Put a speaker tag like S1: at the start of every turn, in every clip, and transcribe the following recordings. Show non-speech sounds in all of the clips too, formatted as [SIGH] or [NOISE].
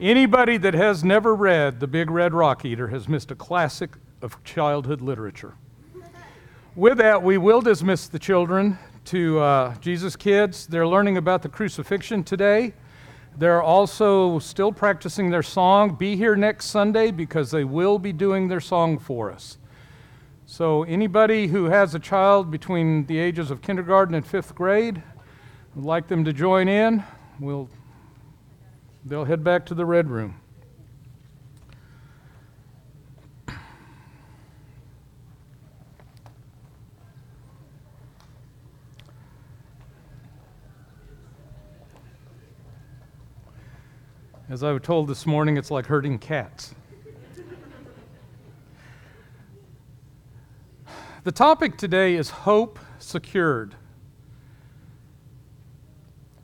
S1: Anybody that has never read The Big Red Rock Eater has missed a classic of childhood literature. With that, we will dismiss the children to uh, Jesus Kids. They're learning about the crucifixion today. They're also still practicing their song. Be here next Sunday because they will be doing their song for us. So, anybody who has a child between the ages of kindergarten and fifth grade would like them to join in, we'll, they'll head back to the red room. As I was told this morning, it's like herding cats. the topic today is hope secured.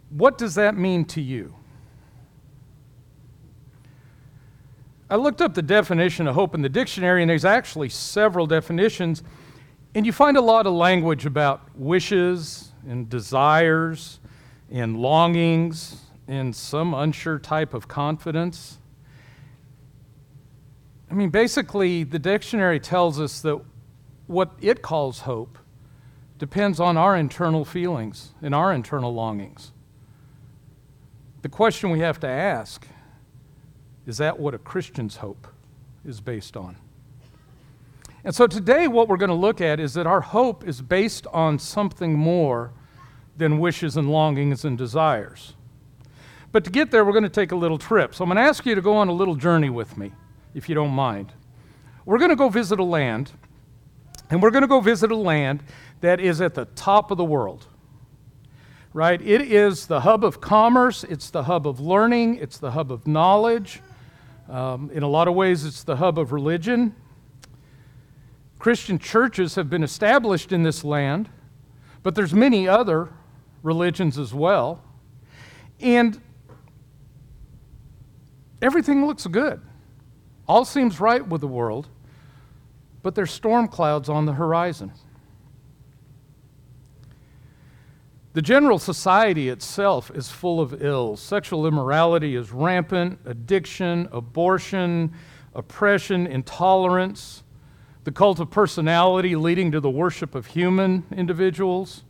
S1: What does that mean to you? I looked up the definition of hope in the dictionary, and there's actually several definitions. And you find a lot of language about wishes and desires and longings and some unsure type of confidence. I mean, basically, the dictionary tells us that what it calls hope depends on our internal feelings and our internal longings. The question we have to ask is that what a Christian's hope is based on? And so today, what we're going to look at is that our hope is based on something more than wishes and longings and desires. But to get there, we're going to take a little trip. So I'm going to ask you to go on a little journey with me, if you don't mind. We're going to go visit a land, and we're going to go visit a land that is at the top of the world. Right? It is the hub of commerce, it's the hub of learning, it's the hub of knowledge. Um, in a lot of ways, it's the hub of religion. Christian churches have been established in this land, but there's many other religions as well. And everything looks good. All seems right with the world, but there's storm clouds on the horizon. The general society itself is full of ills. Sexual immorality is rampant, addiction, abortion, oppression, intolerance, the cult of personality leading to the worship of human individuals.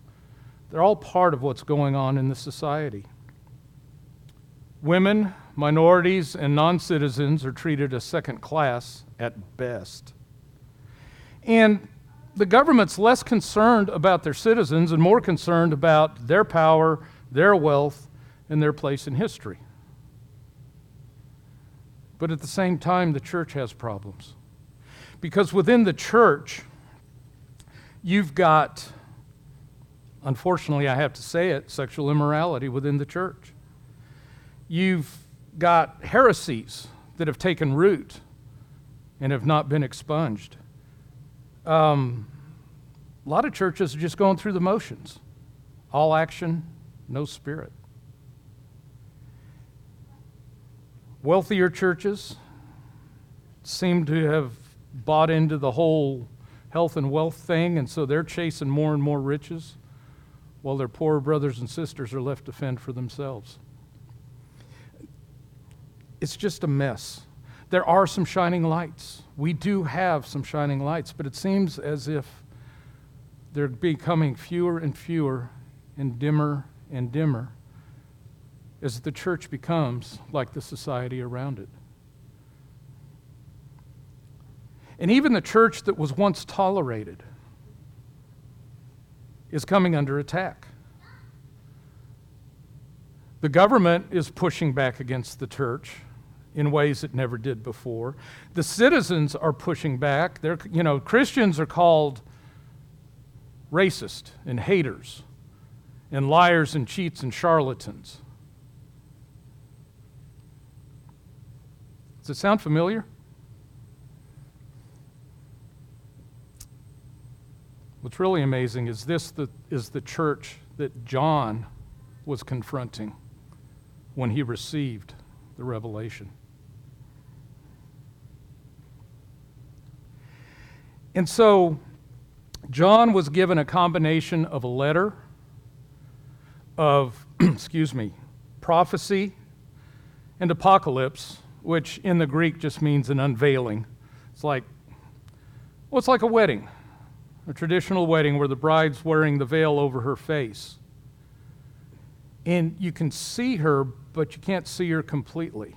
S1: They're all part of what's going on in the society. Women, minorities, and non citizens are treated as second class at best. And the government's less concerned about their citizens and more concerned about their power, their wealth, and their place in history. But at the same time, the church has problems. Because within the church, you've got, unfortunately, I have to say it, sexual immorality within the church. You've got heresies that have taken root and have not been expunged. Um, a lot of churches are just going through the motions all action, no spirit. Wealthier churches seem to have bought into the whole health and wealth thing, and so they're chasing more and more riches while their poorer brothers and sisters are left to fend for themselves. It's just a mess. There are some shining lights. We do have some shining lights, but it seems as if they're becoming fewer and fewer and dimmer and dimmer as the church becomes like the society around it. And even the church that was once tolerated is coming under attack. The government is pushing back against the church in ways it never did before. The citizens are pushing back. They're, you know, Christians are called racist and haters and liars and cheats and charlatans. Does it sound familiar? What's really amazing is this the, is the church that John was confronting when he received the revelation. And so John was given a combination of a letter, of, [CLEARS THROAT] excuse me, prophecy, and apocalypse, which in the Greek just means an unveiling. It's like, well, it's like a wedding, a traditional wedding where the bride's wearing the veil over her face. And you can see her, but you can't see her completely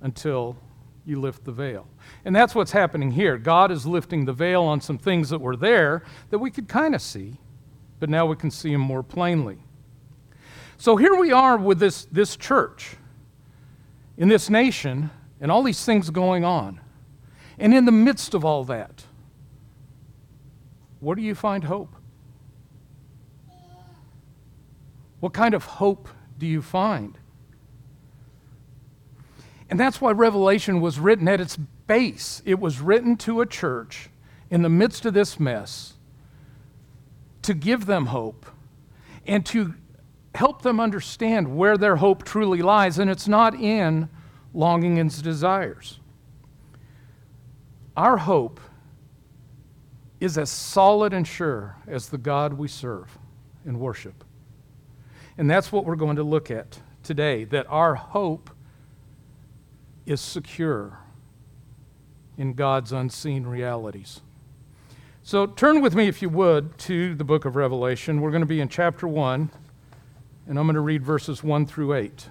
S1: until you lift the veil. And that's what's happening here. God is lifting the veil on some things that were there that we could kind of see, but now we can see them more plainly. So here we are with this, this church in this nation and all these things going on. And in the midst of all that, where do you find hope? What kind of hope do you find? And that's why Revelation was written at its base. It was written to a church in the midst of this mess to give them hope and to help them understand where their hope truly lies. And it's not in longing and desires. Our hope is as solid and sure as the God we serve and worship. And that's what we're going to look at today that our hope is secure in God's unseen realities. So turn with me, if you would, to the book of Revelation. We're going to be in chapter 1, and I'm going to read verses 1 through 8.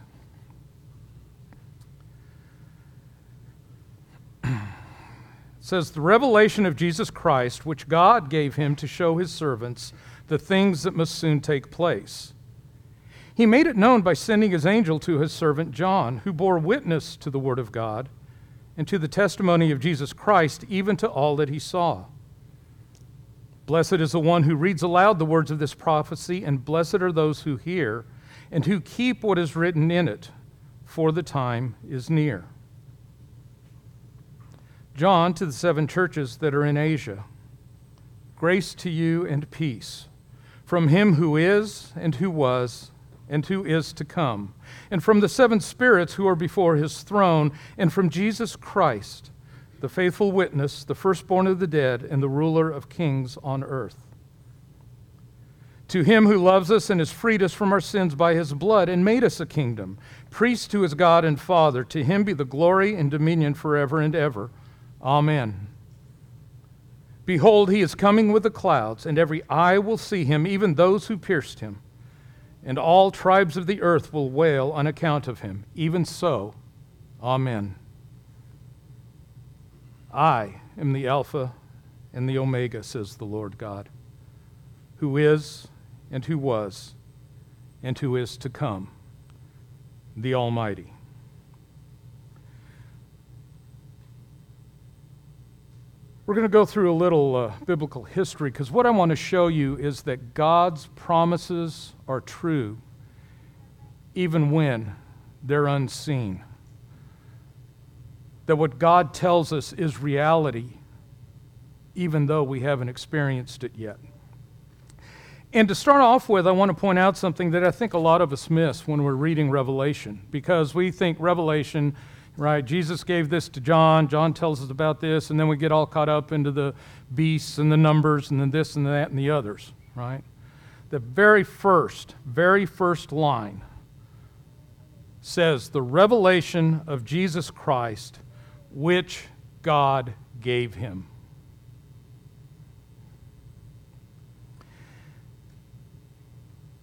S1: [CLEARS THROAT] It says, The revelation of Jesus Christ, which God gave him to show his servants the things that must soon take place. He made it known by sending his angel to his servant John, who bore witness to the word of God and to the testimony of Jesus Christ, even to all that he saw. Blessed is the one who reads aloud the words of this prophecy, and blessed are those who hear and who keep what is written in it, for the time is near. John to the seven churches that are in Asia. Grace to you and peace from him who is, and who was, and who is to come, and from the seven spirits who are before his throne, and from Jesus Christ, the faithful witness, the firstborn of the dead, and the ruler of kings on earth. To him who loves us and has freed us from our sins by his blood and made us a kingdom, priest to his God and Father, to him be the glory and dominion forever and ever. Amen. Behold, he is coming with the clouds, and every eye will see him, even those who pierced him and all tribes of the earth will wail on account of him. Even so, Amen. I am the Alpha and the Omega, says the Lord God, who is, and who was, and who is to come, the Almighty. We're going to go through a little uh, biblical history because what I want to show you is that God's promises are true even when they're unseen. That what God tells us is reality even though we haven't experienced it yet. And to start off with, I want to point out something that I think a lot of us miss when we're reading Revelation because we think Revelation right? Jesus gave this to John. John tells us about this, and then we get all caught up into the beasts and the numbers and then this and that and the others, right? The very first, very first line says, The revelation of Jesus Christ, which God gave him.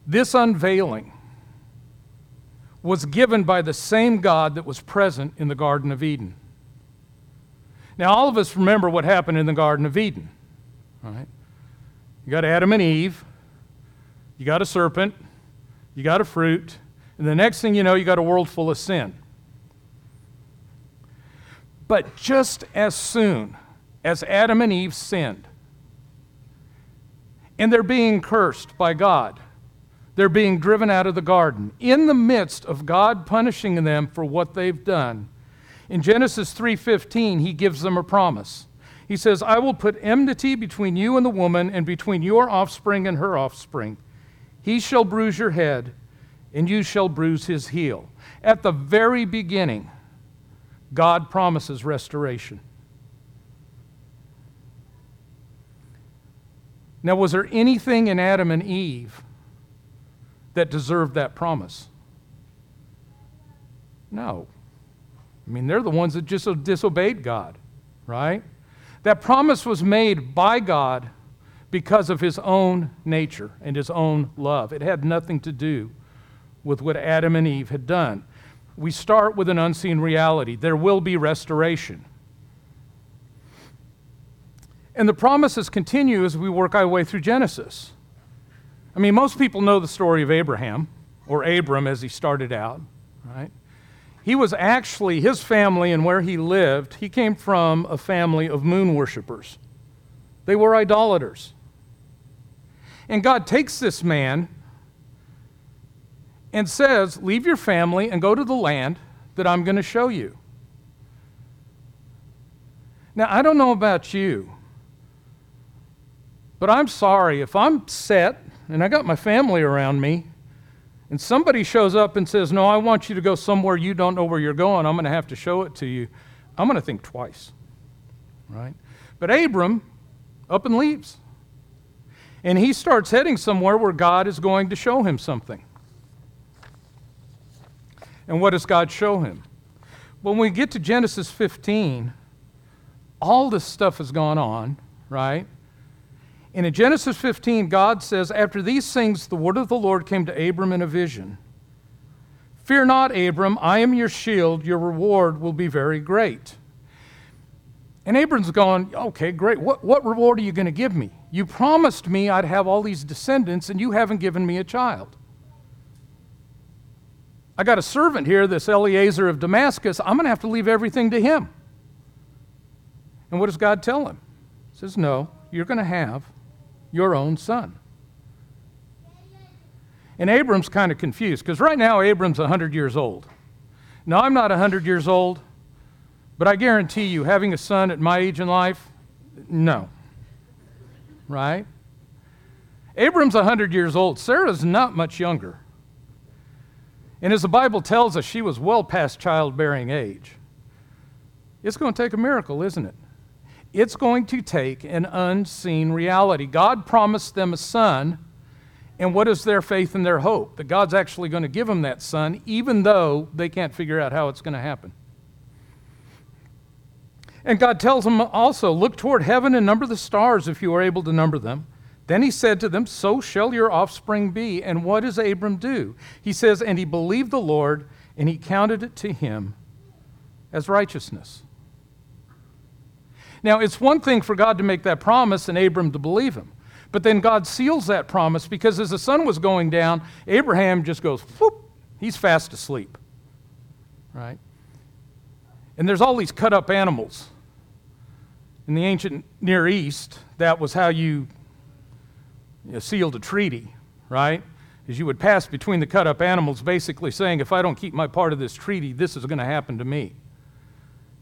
S1: This unveiling was given by the same God that was present in the Garden of Eden. Now, all of us remember what happened in the Garden of Eden, right? You got Adam and Eve, you got a serpent, you got a fruit, and the next thing you know, you got a world full of sin. But just as soon as Adam and Eve sinned, and they're being cursed by God, they're being driven out of the garden in the midst of God punishing them for what they've done. In Genesis 3:15, he gives them a promise. He says, "I will put enmity between you and the woman and between your offspring and her offspring. He shall bruise your head, and you shall bruise his heel." At the very beginning, God promises restoration. Now, was there anything in Adam and Eve that deserved that promise? No. I mean, they're the ones that just disobeyed God, right? That promise was made by God because of his own nature and his own love. It had nothing to do with what Adam and Eve had done. We start with an unseen reality there will be restoration. And the promises continue as we work our way through Genesis. I mean, most people know the story of Abraham, or Abram as he started out, right? He was actually, his family and where he lived, he came from a family of moon worshippers. They were idolaters. And God takes this man and says, Leave your family and go to the land that I'm going to show you. Now, I don't know about you, but I'm sorry if I'm set and I got my family around me and somebody shows up and says, No, I want you to go somewhere you don't know where you're going, I'm going to have to show it to you, I'm going to think twice. Right? But Abram up and leaves. And he starts heading somewhere where God is going to show him something. And what does God show him? When we get to Genesis 15, all this stuff has gone on, right? And in Genesis 15, God says, After these things, the word of the Lord came to Abram in a vision. Fear not, Abram, I am your shield, your reward will be very great. And Abram's going, Okay, great. What, what reward are you going to give me? You promised me I'd have all these descendants, and you haven't given me a child. I got a servant here, this Eliezer of Damascus. I'm going to have to leave everything to him. And what does God tell him? He says, No, you're going to have your own son. And Abram's kind of confused because right now Abram's 100 years old. Now, I'm not 100 years old, but I guarantee you, having a son at my age in life, no. Right? Abram's 100 years old. Sarah's not much younger. And as the Bible tells us, she was well past childbearing age. It's going to take a miracle, isn't it? It's going to take an unseen reality. God promised them a son, and what is their faith and their hope? That God's actually going to give them that son, even though they can't figure out how it's going to happen. And God tells them also, Look toward heaven and number the stars if you are able to number them. Then he said to them, So shall your offspring be. And what does Abram do? He says, And he believed the Lord, and he counted it to him as righteousness. Now, it's one thing for God to make that promise and Abram to believe him. But then God seals that promise because as the sun was going down, Abraham just goes, whoop, he's fast asleep. Right? And there's all these cut up animals. In the ancient Near East, that was how you, you know, sealed a treaty, right? Is you would pass between the cut up animals, basically saying, if I don't keep my part of this treaty, this is going to happen to me.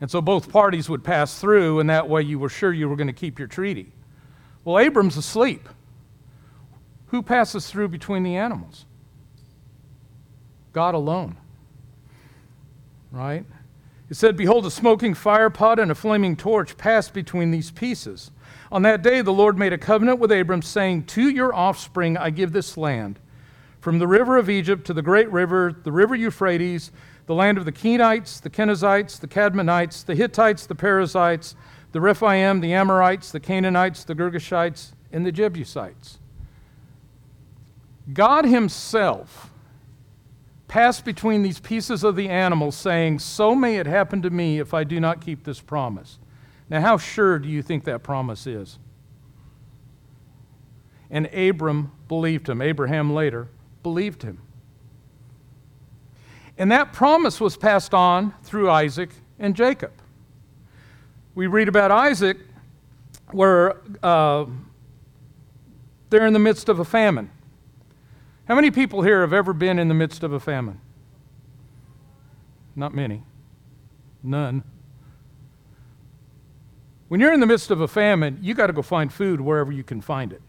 S1: And so both parties would pass through, and that way you were sure you were going to keep your treaty. Well, Abram's asleep. Who passes through between the animals? God alone. Right? It said, Behold, a smoking firepot and a flaming torch passed between these pieces. On that day, the Lord made a covenant with Abram, saying, To your offspring I give this land, from the river of Egypt to the great river, the river Euphrates the land of the Kenites, the Kenizzites, the Cadmonites, the Hittites, the Perizzites, the Rephaim, the Amorites, the Canaanites, the Girgashites, and the Jebusites. God Himself passed between these pieces of the animal, saying, So may it happen to me if I do not keep this promise. Now, how sure do you think that promise is? And Abram believed him. Abraham later believed him. And that promise was passed on through Isaac and Jacob. We read about Isaac where uh, they're in the midst of a famine. How many people here have ever been in the midst of a famine? Not many. None. When you're in the midst of a famine, you got to go find food wherever you can find it.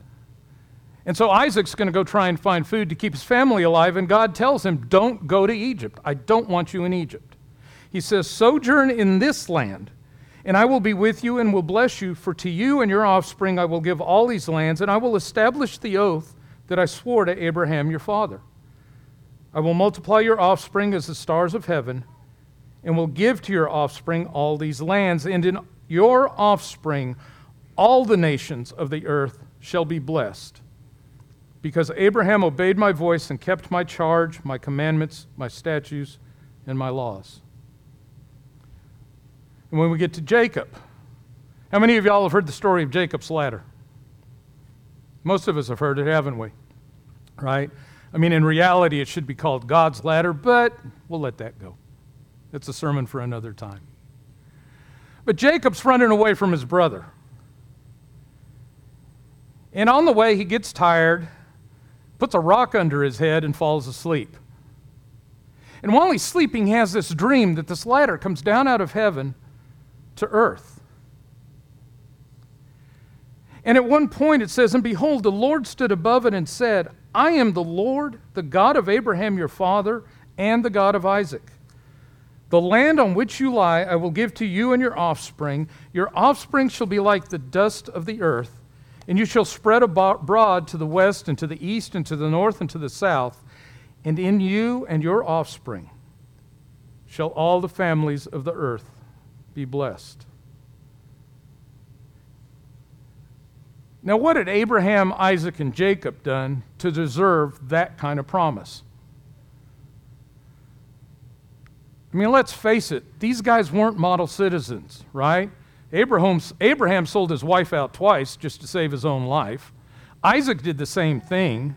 S1: And so Isaac's going to go try and find food to keep his family alive, and God tells him, Don't go to Egypt. I don't want you in Egypt. He says, Sojourn in this land, and I will be with you and will bless you, for to you and your offspring I will give all these lands, and I will establish the oath that I swore to Abraham your father. I will multiply your offspring as the stars of heaven, and will give to your offspring all these lands, and in your offspring all the nations of the earth shall be blessed. Because Abraham obeyed my voice and kept my charge, my commandments, my statutes, and my laws. And when we get to Jacob, how many of y'all have heard the story of Jacob's ladder? Most of us have heard it, haven't we? Right? I mean, in reality, it should be called God's ladder, but we'll let that go. It's a sermon for another time. But Jacob's running away from his brother. And on the way, he gets tired, puts a rock under his head, and falls asleep. And while he's sleeping, he has this dream that this ladder comes down out of heaven to earth. And at one point it says, And behold, the Lord stood above it and said, I am the Lord, the God of Abraham your father, and the God of Isaac. The land on which you lie I will give to you and your offspring. Your offspring shall be like the dust of the earth, and you shall spread abroad to the west and to the east and to the north and to the south. And in you and your offspring shall all the families of the earth be blessed. Now, what had Abraham, Isaac, and Jacob done to deserve that kind of promise? I mean, let's face it, these guys weren't model citizens, right? Abraham, Abraham sold his wife out twice just to save his own life. Isaac did the same thing.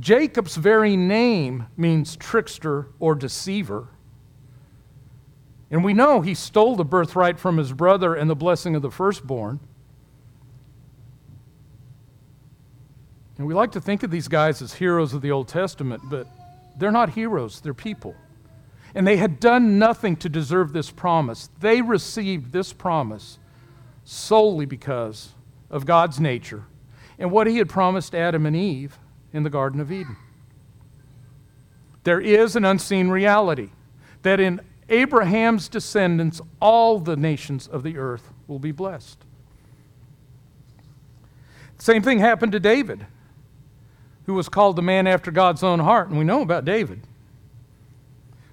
S1: Jacob's very name means trickster or deceiver. And we know he stole the birthright from his brother and the blessing of the firstborn. And we like to think of these guys as heroes of the Old Testament, but they're not heroes, they're people. And they had done nothing to deserve this promise. They received this promise solely because of God's nature and what He had promised Adam and Eve in the Garden of Eden. There is an unseen reality that in Abraham's descendants, all the nations of the earth will be blessed. Same thing happened to David, who was called the man after God's own heart, and we know about David.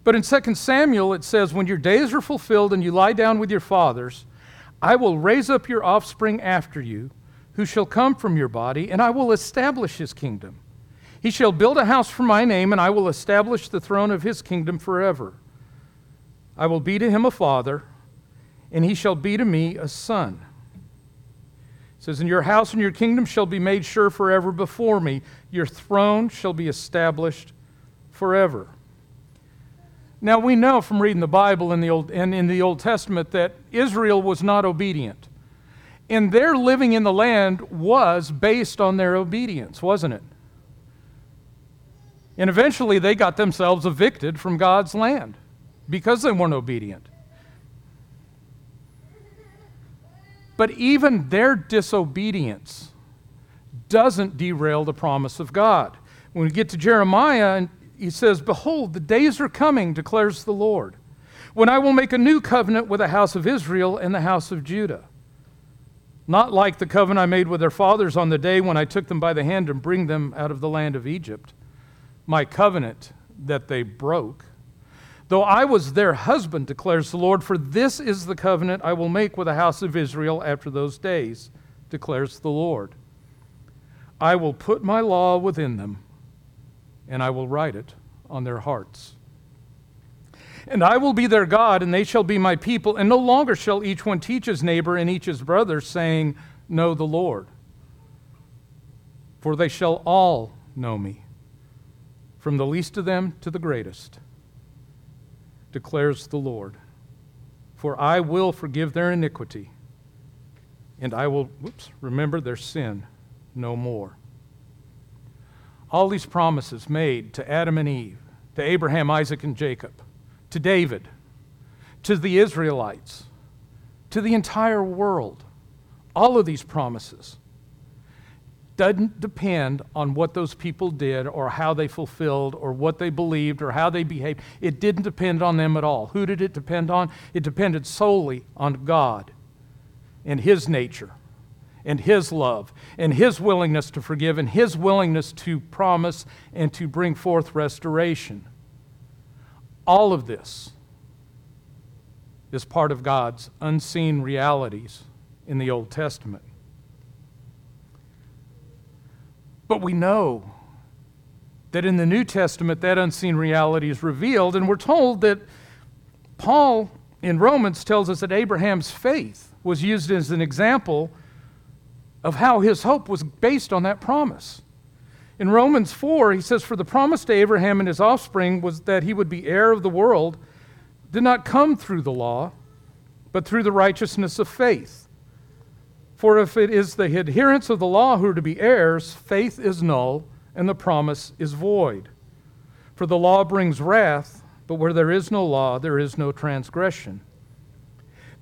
S1: But in 2 Samuel, it says, When your days are fulfilled and you lie down with your fathers, I will raise up your offspring after you, who shall come from your body, and I will establish his kingdom. He shall build a house for my name, and I will establish the throne of his kingdom forever. I will be to him a father, and he shall be to me a son. It says, And your house and your kingdom shall be made sure forever before me. Your throne shall be established forever. Now, we know from reading the Bible in the Old, and in the Old Testament that Israel was not obedient. And their living in the land was based on their obedience, wasn't it? And eventually they got themselves evicted from God's land because they weren't obedient. But even their disobedience doesn't derail the promise of God. When we get to Jeremiah he says, Behold, the days are coming, declares the Lord, when I will make a new covenant with the house of Israel and the house of Judah. Not like the covenant I made with their fathers on the day when I took them by the hand and bring them out of the land of Egypt, my covenant that they broke. Though I was their husband, declares the Lord, for this is the covenant I will make with the house of Israel after those days, declares the Lord. I will put my law within them and I will write it on their hearts. And I will be their God, and they shall be my people, and no longer shall each one teach his neighbor and each his brother, saying, Know the Lord. For they shall all know me, from the least of them to the greatest, declares the Lord. For I will forgive their iniquity, and I will whoops, remember their sin no more all these promises made to Adam and Eve, to Abraham, Isaac, and Jacob, to David, to the Israelites, to the entire world, all of these promises doesn't depend on what those people did or how they fulfilled or what they believed or how they behaved. It didn't depend on them at all. Who did it depend on? It depended solely on God and His nature and His love and His willingness to forgive and His willingness to promise and to bring forth restoration. All of this is part of God's unseen realities in the Old Testament. But we know that in the New Testament, that unseen reality is revealed, and we're told that Paul in Romans tells us that Abraham's faith was used as an example of how his hope was based on that promise. In Romans 4, he says, For the promise to Abraham and his offspring was that he would be heir of the world, did not come through the law, but through the righteousness of faith. For if it is the adherents of the law who are to be heirs, faith is null and the promise is void. For the law brings wrath, but where there is no law, there is no transgression.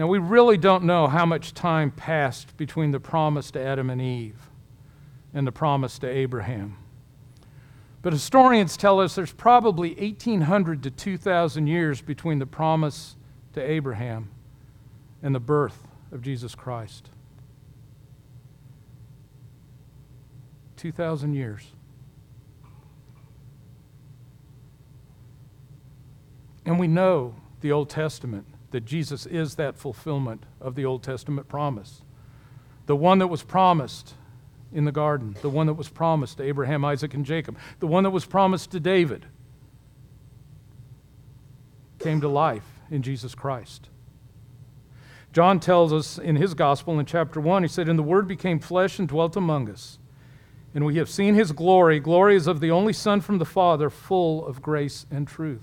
S1: Now, we really don't know how much time passed between the promise to Adam and Eve and the promise to Abraham. But historians tell us there's probably 1,800 to 2,000 years between the promise to Abraham and the birth of Jesus Christ. 2,000 years. And we know the Old Testament that Jesus is that fulfillment of the Old Testament promise. The one that was promised in the garden, the one that was promised to Abraham, Isaac, and Jacob, the one that was promised to David, came to life in Jesus Christ. John tells us in his gospel in chapter 1, he said, And the Word became flesh and dwelt among us. And we have seen his glory. Glory is of the only Son from the Father, full of grace and truth.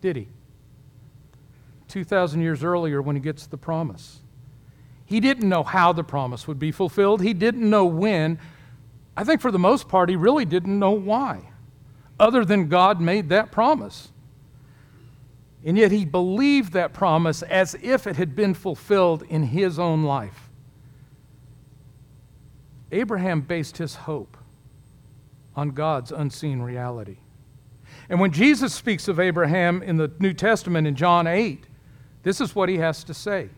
S1: did he? 2,000 years earlier, when he gets the promise, he didn't know how the promise would be fulfilled, he didn't know when. I think for the most part, he really didn't know why, other than God made that promise. And yet he believed that promise as if it had been fulfilled in his own life. Abraham based his hope on God's unseen reality. And when Jesus speaks of Abraham in the New Testament in John 8, this is what he has to say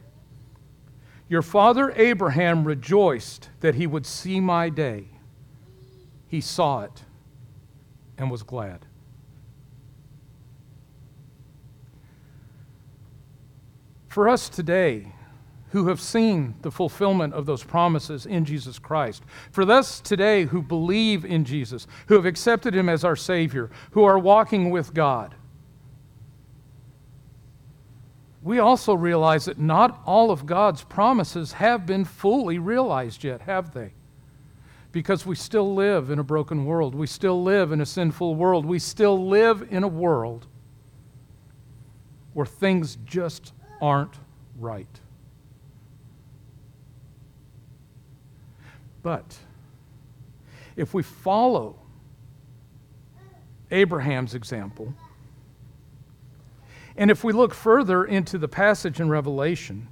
S1: Your father Abraham rejoiced that he would see my day he saw it and was glad. For us today, who have seen the fulfillment of those promises in Jesus Christ, for us today who believe in Jesus, who have accepted Him as our Savior, who are walking with God, we also realize that not all of God's promises have been fully realized yet, have they? because we still live in a broken world. We still live in a sinful world. We still live in a world where things just aren't right. But if we follow Abraham's example, and if we look further into the passage in Revelation,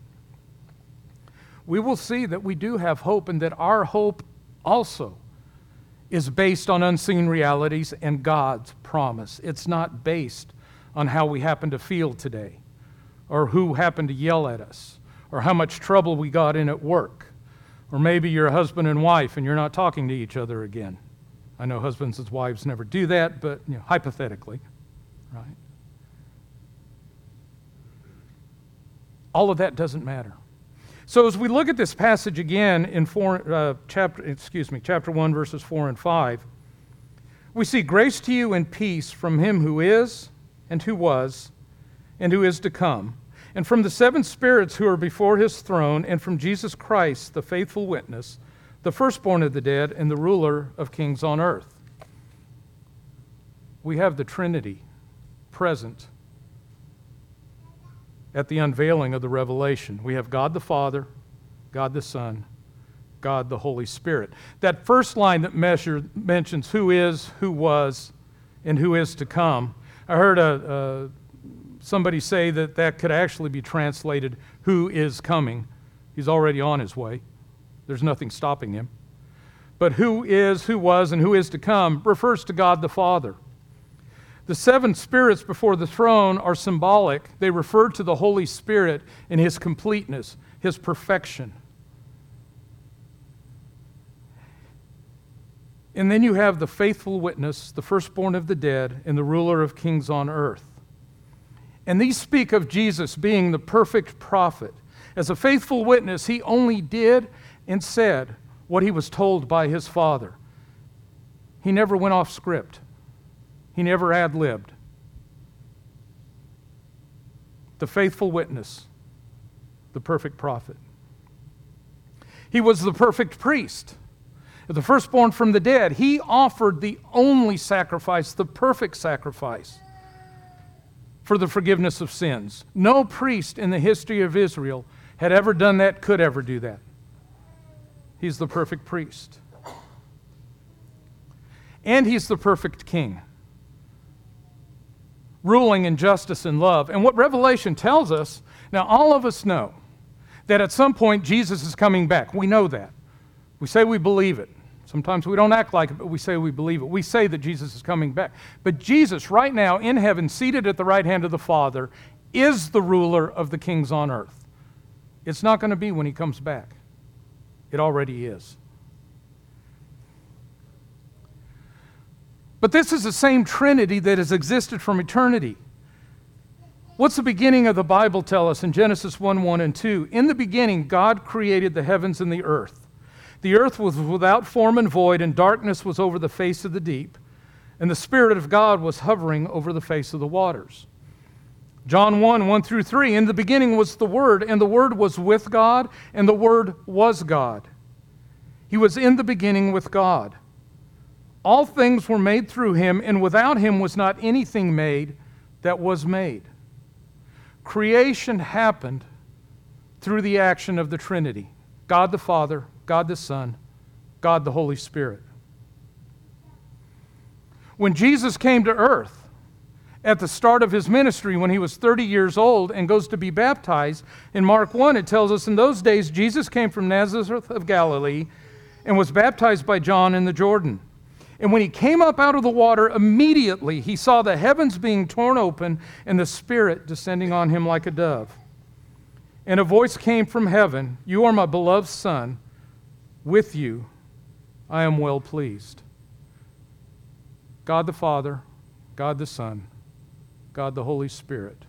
S1: we will see that we do have hope and that our hope also is based on unseen realities and God's promise. It's not based on how we happen to feel today, or who happened to yell at us, or how much trouble we got in at work, or maybe you're a husband and wife and you're not talking to each other again. I know husbands and wives never do that, but you know, hypothetically, right? All of that doesn't matter. So as we look at this passage again in four, uh, chapter, excuse me, chapter one, verses four and five, we see grace to you and peace from him who is and who was and who is to come, and from the seven spirits who are before his throne, and from Jesus Christ, the faithful witness, the firstborn of the dead, and the ruler of kings on earth. We have the Trinity present at the unveiling of the revelation. We have God the Father, God the Son, God the Holy Spirit. That first line that measure, mentions who is, who was, and who is to come I heard a, a, somebody say that that could actually be translated, who is coming. He's already on his way, there's nothing stopping him. But who is, who was, and who is to come refers to God the Father. The seven spirits before the throne are symbolic. They refer to the Holy Spirit in his completeness, his perfection. And then you have the faithful witness, the firstborn of the dead, and the ruler of kings on earth. And these speak of Jesus being the perfect prophet. As a faithful witness, he only did and said what he was told by his Father. He never went off script, he never ad libbed. The faithful witness, the perfect prophet. He was the perfect priest the firstborn from the dead, he offered the only sacrifice, the perfect sacrifice for the forgiveness of sins. No priest in the history of Israel had ever done that, could ever do that. He's the perfect priest. And he's the perfect king, ruling in justice and love. And what Revelation tells us now, all of us know that at some point Jesus is coming back. We know that. We say we believe it. Sometimes we don't act like it, but we say we believe it. We say that Jesus is coming back. But Jesus, right now in heaven, seated at the right hand of the Father, is the ruler of the kings on earth. It's not going to be when he comes back, it already is. But this is the same Trinity that has existed from eternity. What's the beginning of the Bible tell us in Genesis 1 1 and 2? In the beginning, God created the heavens and the earth. The earth was without form and void, and darkness was over the face of the deep, and the Spirit of God was hovering over the face of the waters. John 1 1 through 3 In the beginning was the Word, and the Word was with God, and the Word was God. He was in the beginning with God. All things were made through him, and without him was not anything made that was made. Creation happened through the action of the Trinity God the Father, God the Son, God the Holy Spirit. When Jesus came to earth at the start of his ministry when he was 30 years old and goes to be baptized, in Mark 1 it tells us in those days Jesus came from Nazareth of Galilee and was baptized by John in the Jordan. And when he came up out of the water, immediately he saw the heavens being torn open and the Spirit descending on him like a dove. And a voice came from heaven You are my beloved Son with you I am well pleased. God the Father, God the Son, God the Holy Spirit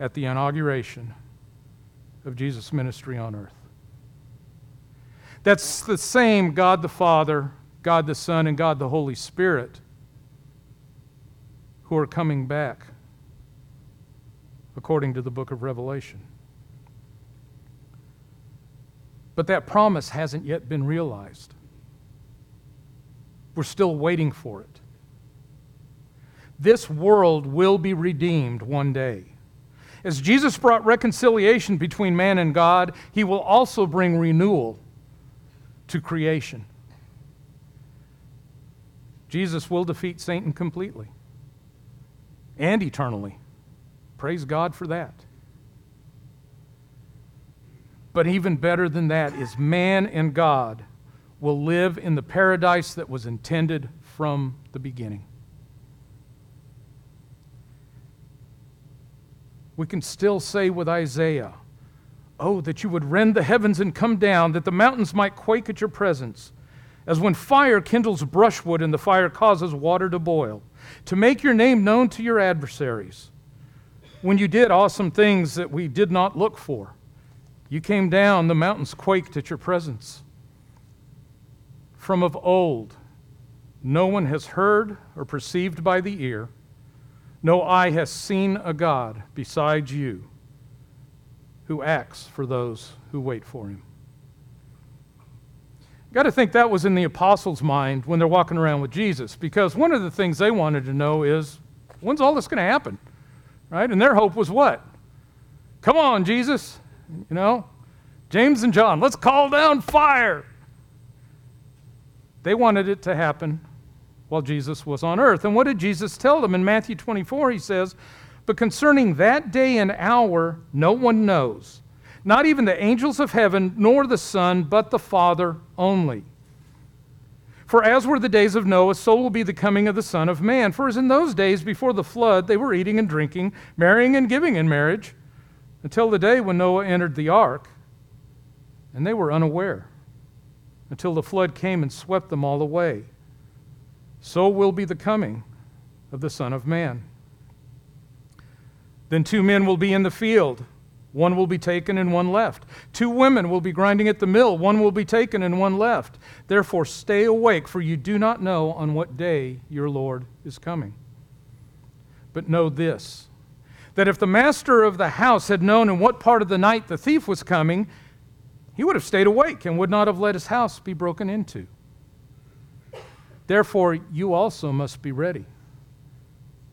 S1: at the inauguration of Jesus' ministry on earth. That's the same God the Father, God the Son, and God the Holy Spirit who are coming back according to the book of Revelation. But that promise hasn't yet been realized. We're still waiting for it. This world will be redeemed one day. As Jesus brought reconciliation between man and God, he will also bring renewal to creation. Jesus will defeat Satan completely and eternally. Praise God for that. But even better than that is man and God will live in the paradise that was intended from the beginning. We can still say with Isaiah, Oh, that you would rend the heavens and come down, that the mountains might quake at your presence, as when fire kindles brushwood and the fire causes water to boil, to make your name known to your adversaries. When you did awesome things that we did not look for, you came down, the mountains quaked at your presence. From of old, no one has heard or perceived by the ear, no eye has seen a God besides you who acts for those who wait for him. Got to think that was in the apostles' mind when they're walking around with Jesus, because one of the things they wanted to know is when's all this going to happen? Right? And their hope was what? Come on, Jesus. You know, James and John, let's call down fire. They wanted it to happen while Jesus was on earth. And what did Jesus tell them? In Matthew 24, he says, but concerning that day and hour, no one knows, not even the angels of heaven, nor the Son, but the Father only. For as were the days of Noah, so will be the coming of the Son of Man. For as in those days before the flood, they were eating and drinking, marrying and giving in marriage, until the day when Noah entered the ark, and they were unaware, until the flood came and swept them all away. So will be the coming of the Son of Man. Then two men will be in the field. One will be taken and one left. Two women will be grinding at the mill. One will be taken and one left. Therefore, stay awake, for you do not know on what day your Lord is coming. But know this that if the master of the house had known in what part of the night the thief was coming, he would have stayed awake and would not have let his house be broken into. Therefore, you also must be ready.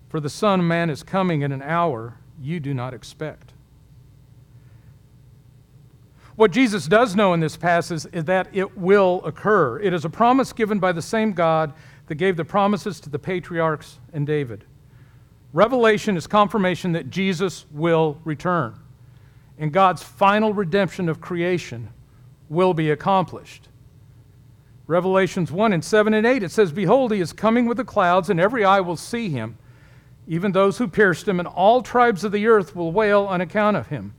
S1: For the Son of Man is coming in an hour you do not expect. What Jesus does know in this passage is that it will occur. It is a promise given by the same God that gave the promises to the patriarchs and David. Revelation is confirmation that Jesus will return, and God's final redemption of creation will be accomplished. Revelations 1 and 7 and 8, it says, Behold, he is coming with the clouds, and every eye will see him even those who pierced him, and all tribes of the earth will wail on account of him.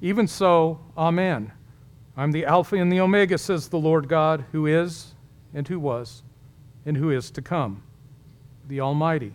S1: Even so, Amen. I'm the Alpha and the Omega, says the Lord God, who is, and who was, and who is to come, the Almighty.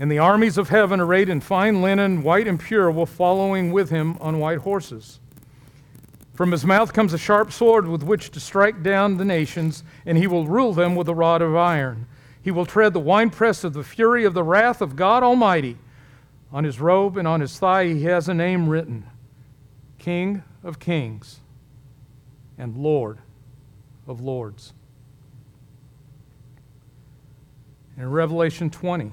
S1: And the armies of heaven, arrayed in fine linen, white and pure, will following with him on white horses. From his mouth comes a sharp sword with which to strike down the nations, and he will rule them with a rod of iron. He will tread the winepress of the fury of the wrath of God Almighty. On his robe and on his thigh he has a name written King of Kings and Lord of Lords. In Revelation 20,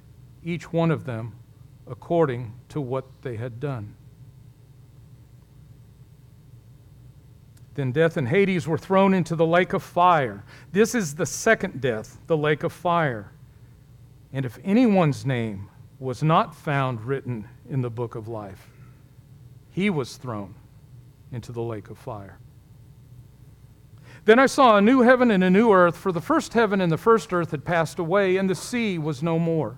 S1: each one of them, according to what they had done. Then death and Hades were thrown into the lake of fire. This is the second death, the lake of fire. And if anyone's name was not found written in the book of life, he was thrown into the lake of fire. Then I saw a new heaven and a new earth, for the first heaven and the first earth had passed away, and the sea was no more.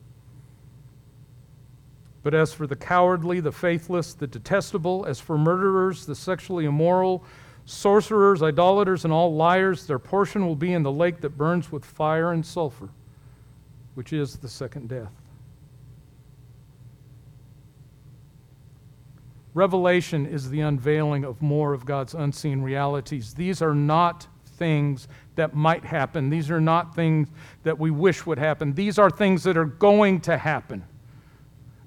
S1: But as for the cowardly, the faithless, the detestable, as for murderers, the sexually immoral, sorcerers, idolaters, and all liars, their portion will be in the lake that burns with fire and sulfur, which is the second death. Revelation is the unveiling of more of God's unseen realities. These are not things that might happen. These are not things that we wish would happen. These are things that are going to happen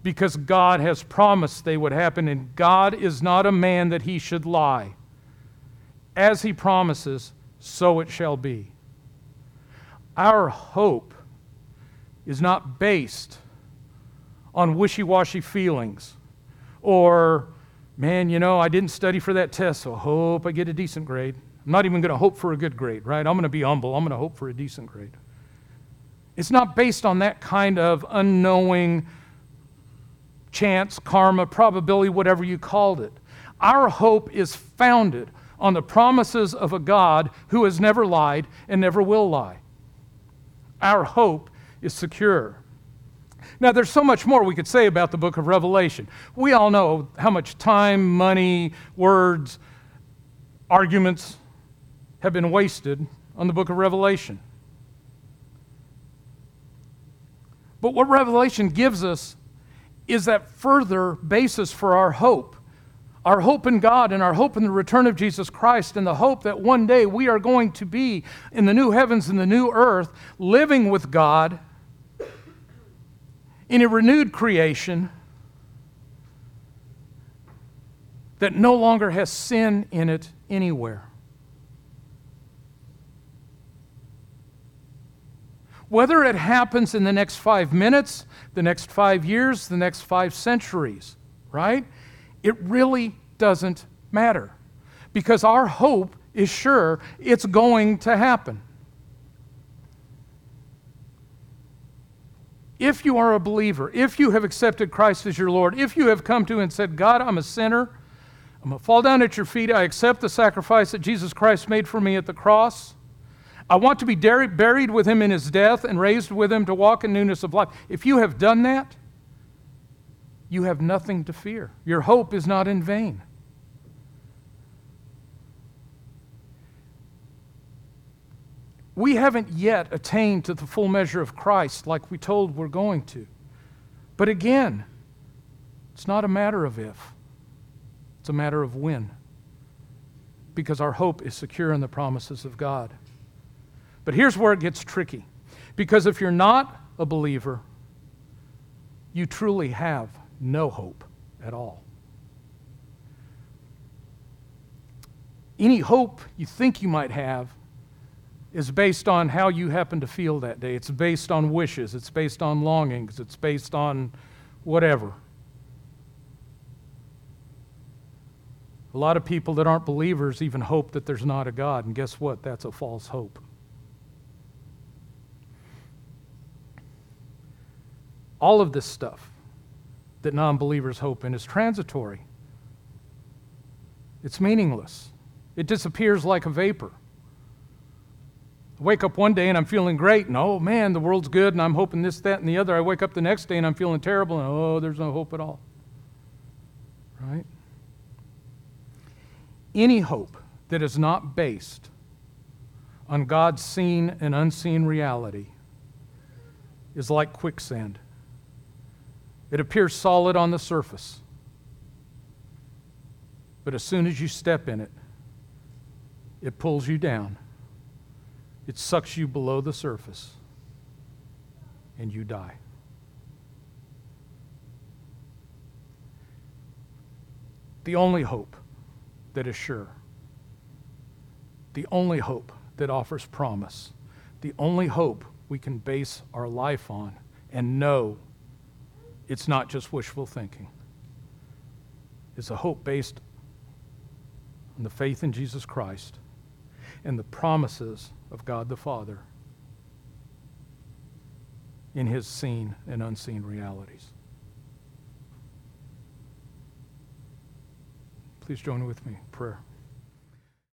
S1: because God has promised they would happen, and God is not a man that he should lie. As he promises, so it shall be. Our hope is not based on wishy washy feelings or man, you know, I didn't study for that test, so I hope I get a decent grade. I'm not even going to hope for a good grade, right? I'm going to be humble. I'm going to hope for a decent grade. It's not based on that kind of unknowing chance, karma, probability, whatever you called it. Our hope is founded on the promises of a God who has never lied and never will lie. Our hope is secure. Now, there's so much more we could say about the book of Revelation. We all know how much time, money, words, arguments have been wasted on the book of Revelation. But what Revelation gives us is that further basis for our hope. Our hope in God and our hope in the return of Jesus Christ, and the hope that one day we are going to be in the new heavens and the new earth, living with God in a renewed creation that no longer has sin in it anywhere. Whether it happens in the next five minutes, the next five years, the next five centuries, right? It really doesn't matter because our hope is sure it's going to happen. if you are a believer, if you have accepted Christ as your Lord, if you have come to and said, God, I'm a sinner, I'm going to fall down at your feet, I accept the sacrifice that Jesus Christ made for me at the cross. I want to be buried with him in his death and raised with him to walk in newness of life. If you have done that, you have nothing to fear. Your hope is not in vain. We haven't yet attained to the full measure of Christ like we told we're going to. But again, it's not a matter of if, it's a matter of when. Because our hope is secure in the promises of God. But here's where it gets tricky. Because if you're not a believer, you truly have no hope at all. Any hope you think you might have is based on how you happen to feel that day. It's based on wishes, it's based on longings, it's based on whatever. A lot of people that aren't believers even hope that there's not a God, and guess what? That's a false hope. All of this stuff that non believers hope in is transitory, it's meaningless, it disappears like a vapor. I wake up one day and I'm feeling great, and oh man, the world's good, and I'm hoping this, that, and the other. I wake up the next day and I'm feeling terrible, and oh, there's no hope at all. Right? Any hope that is not based on God's seen and unseen reality is like quicksand. It appears solid on the surface, but as soon as you step in it, it pulls you down. It sucks you below the surface, and you die. The only hope that is sure, the only hope that offers promise, the only hope we can base our life on and know it's not just wishful thinking, It's a hope based on the faith in Jesus Christ and the promises of God the Father in his seen and unseen realities. Please join with me in prayer.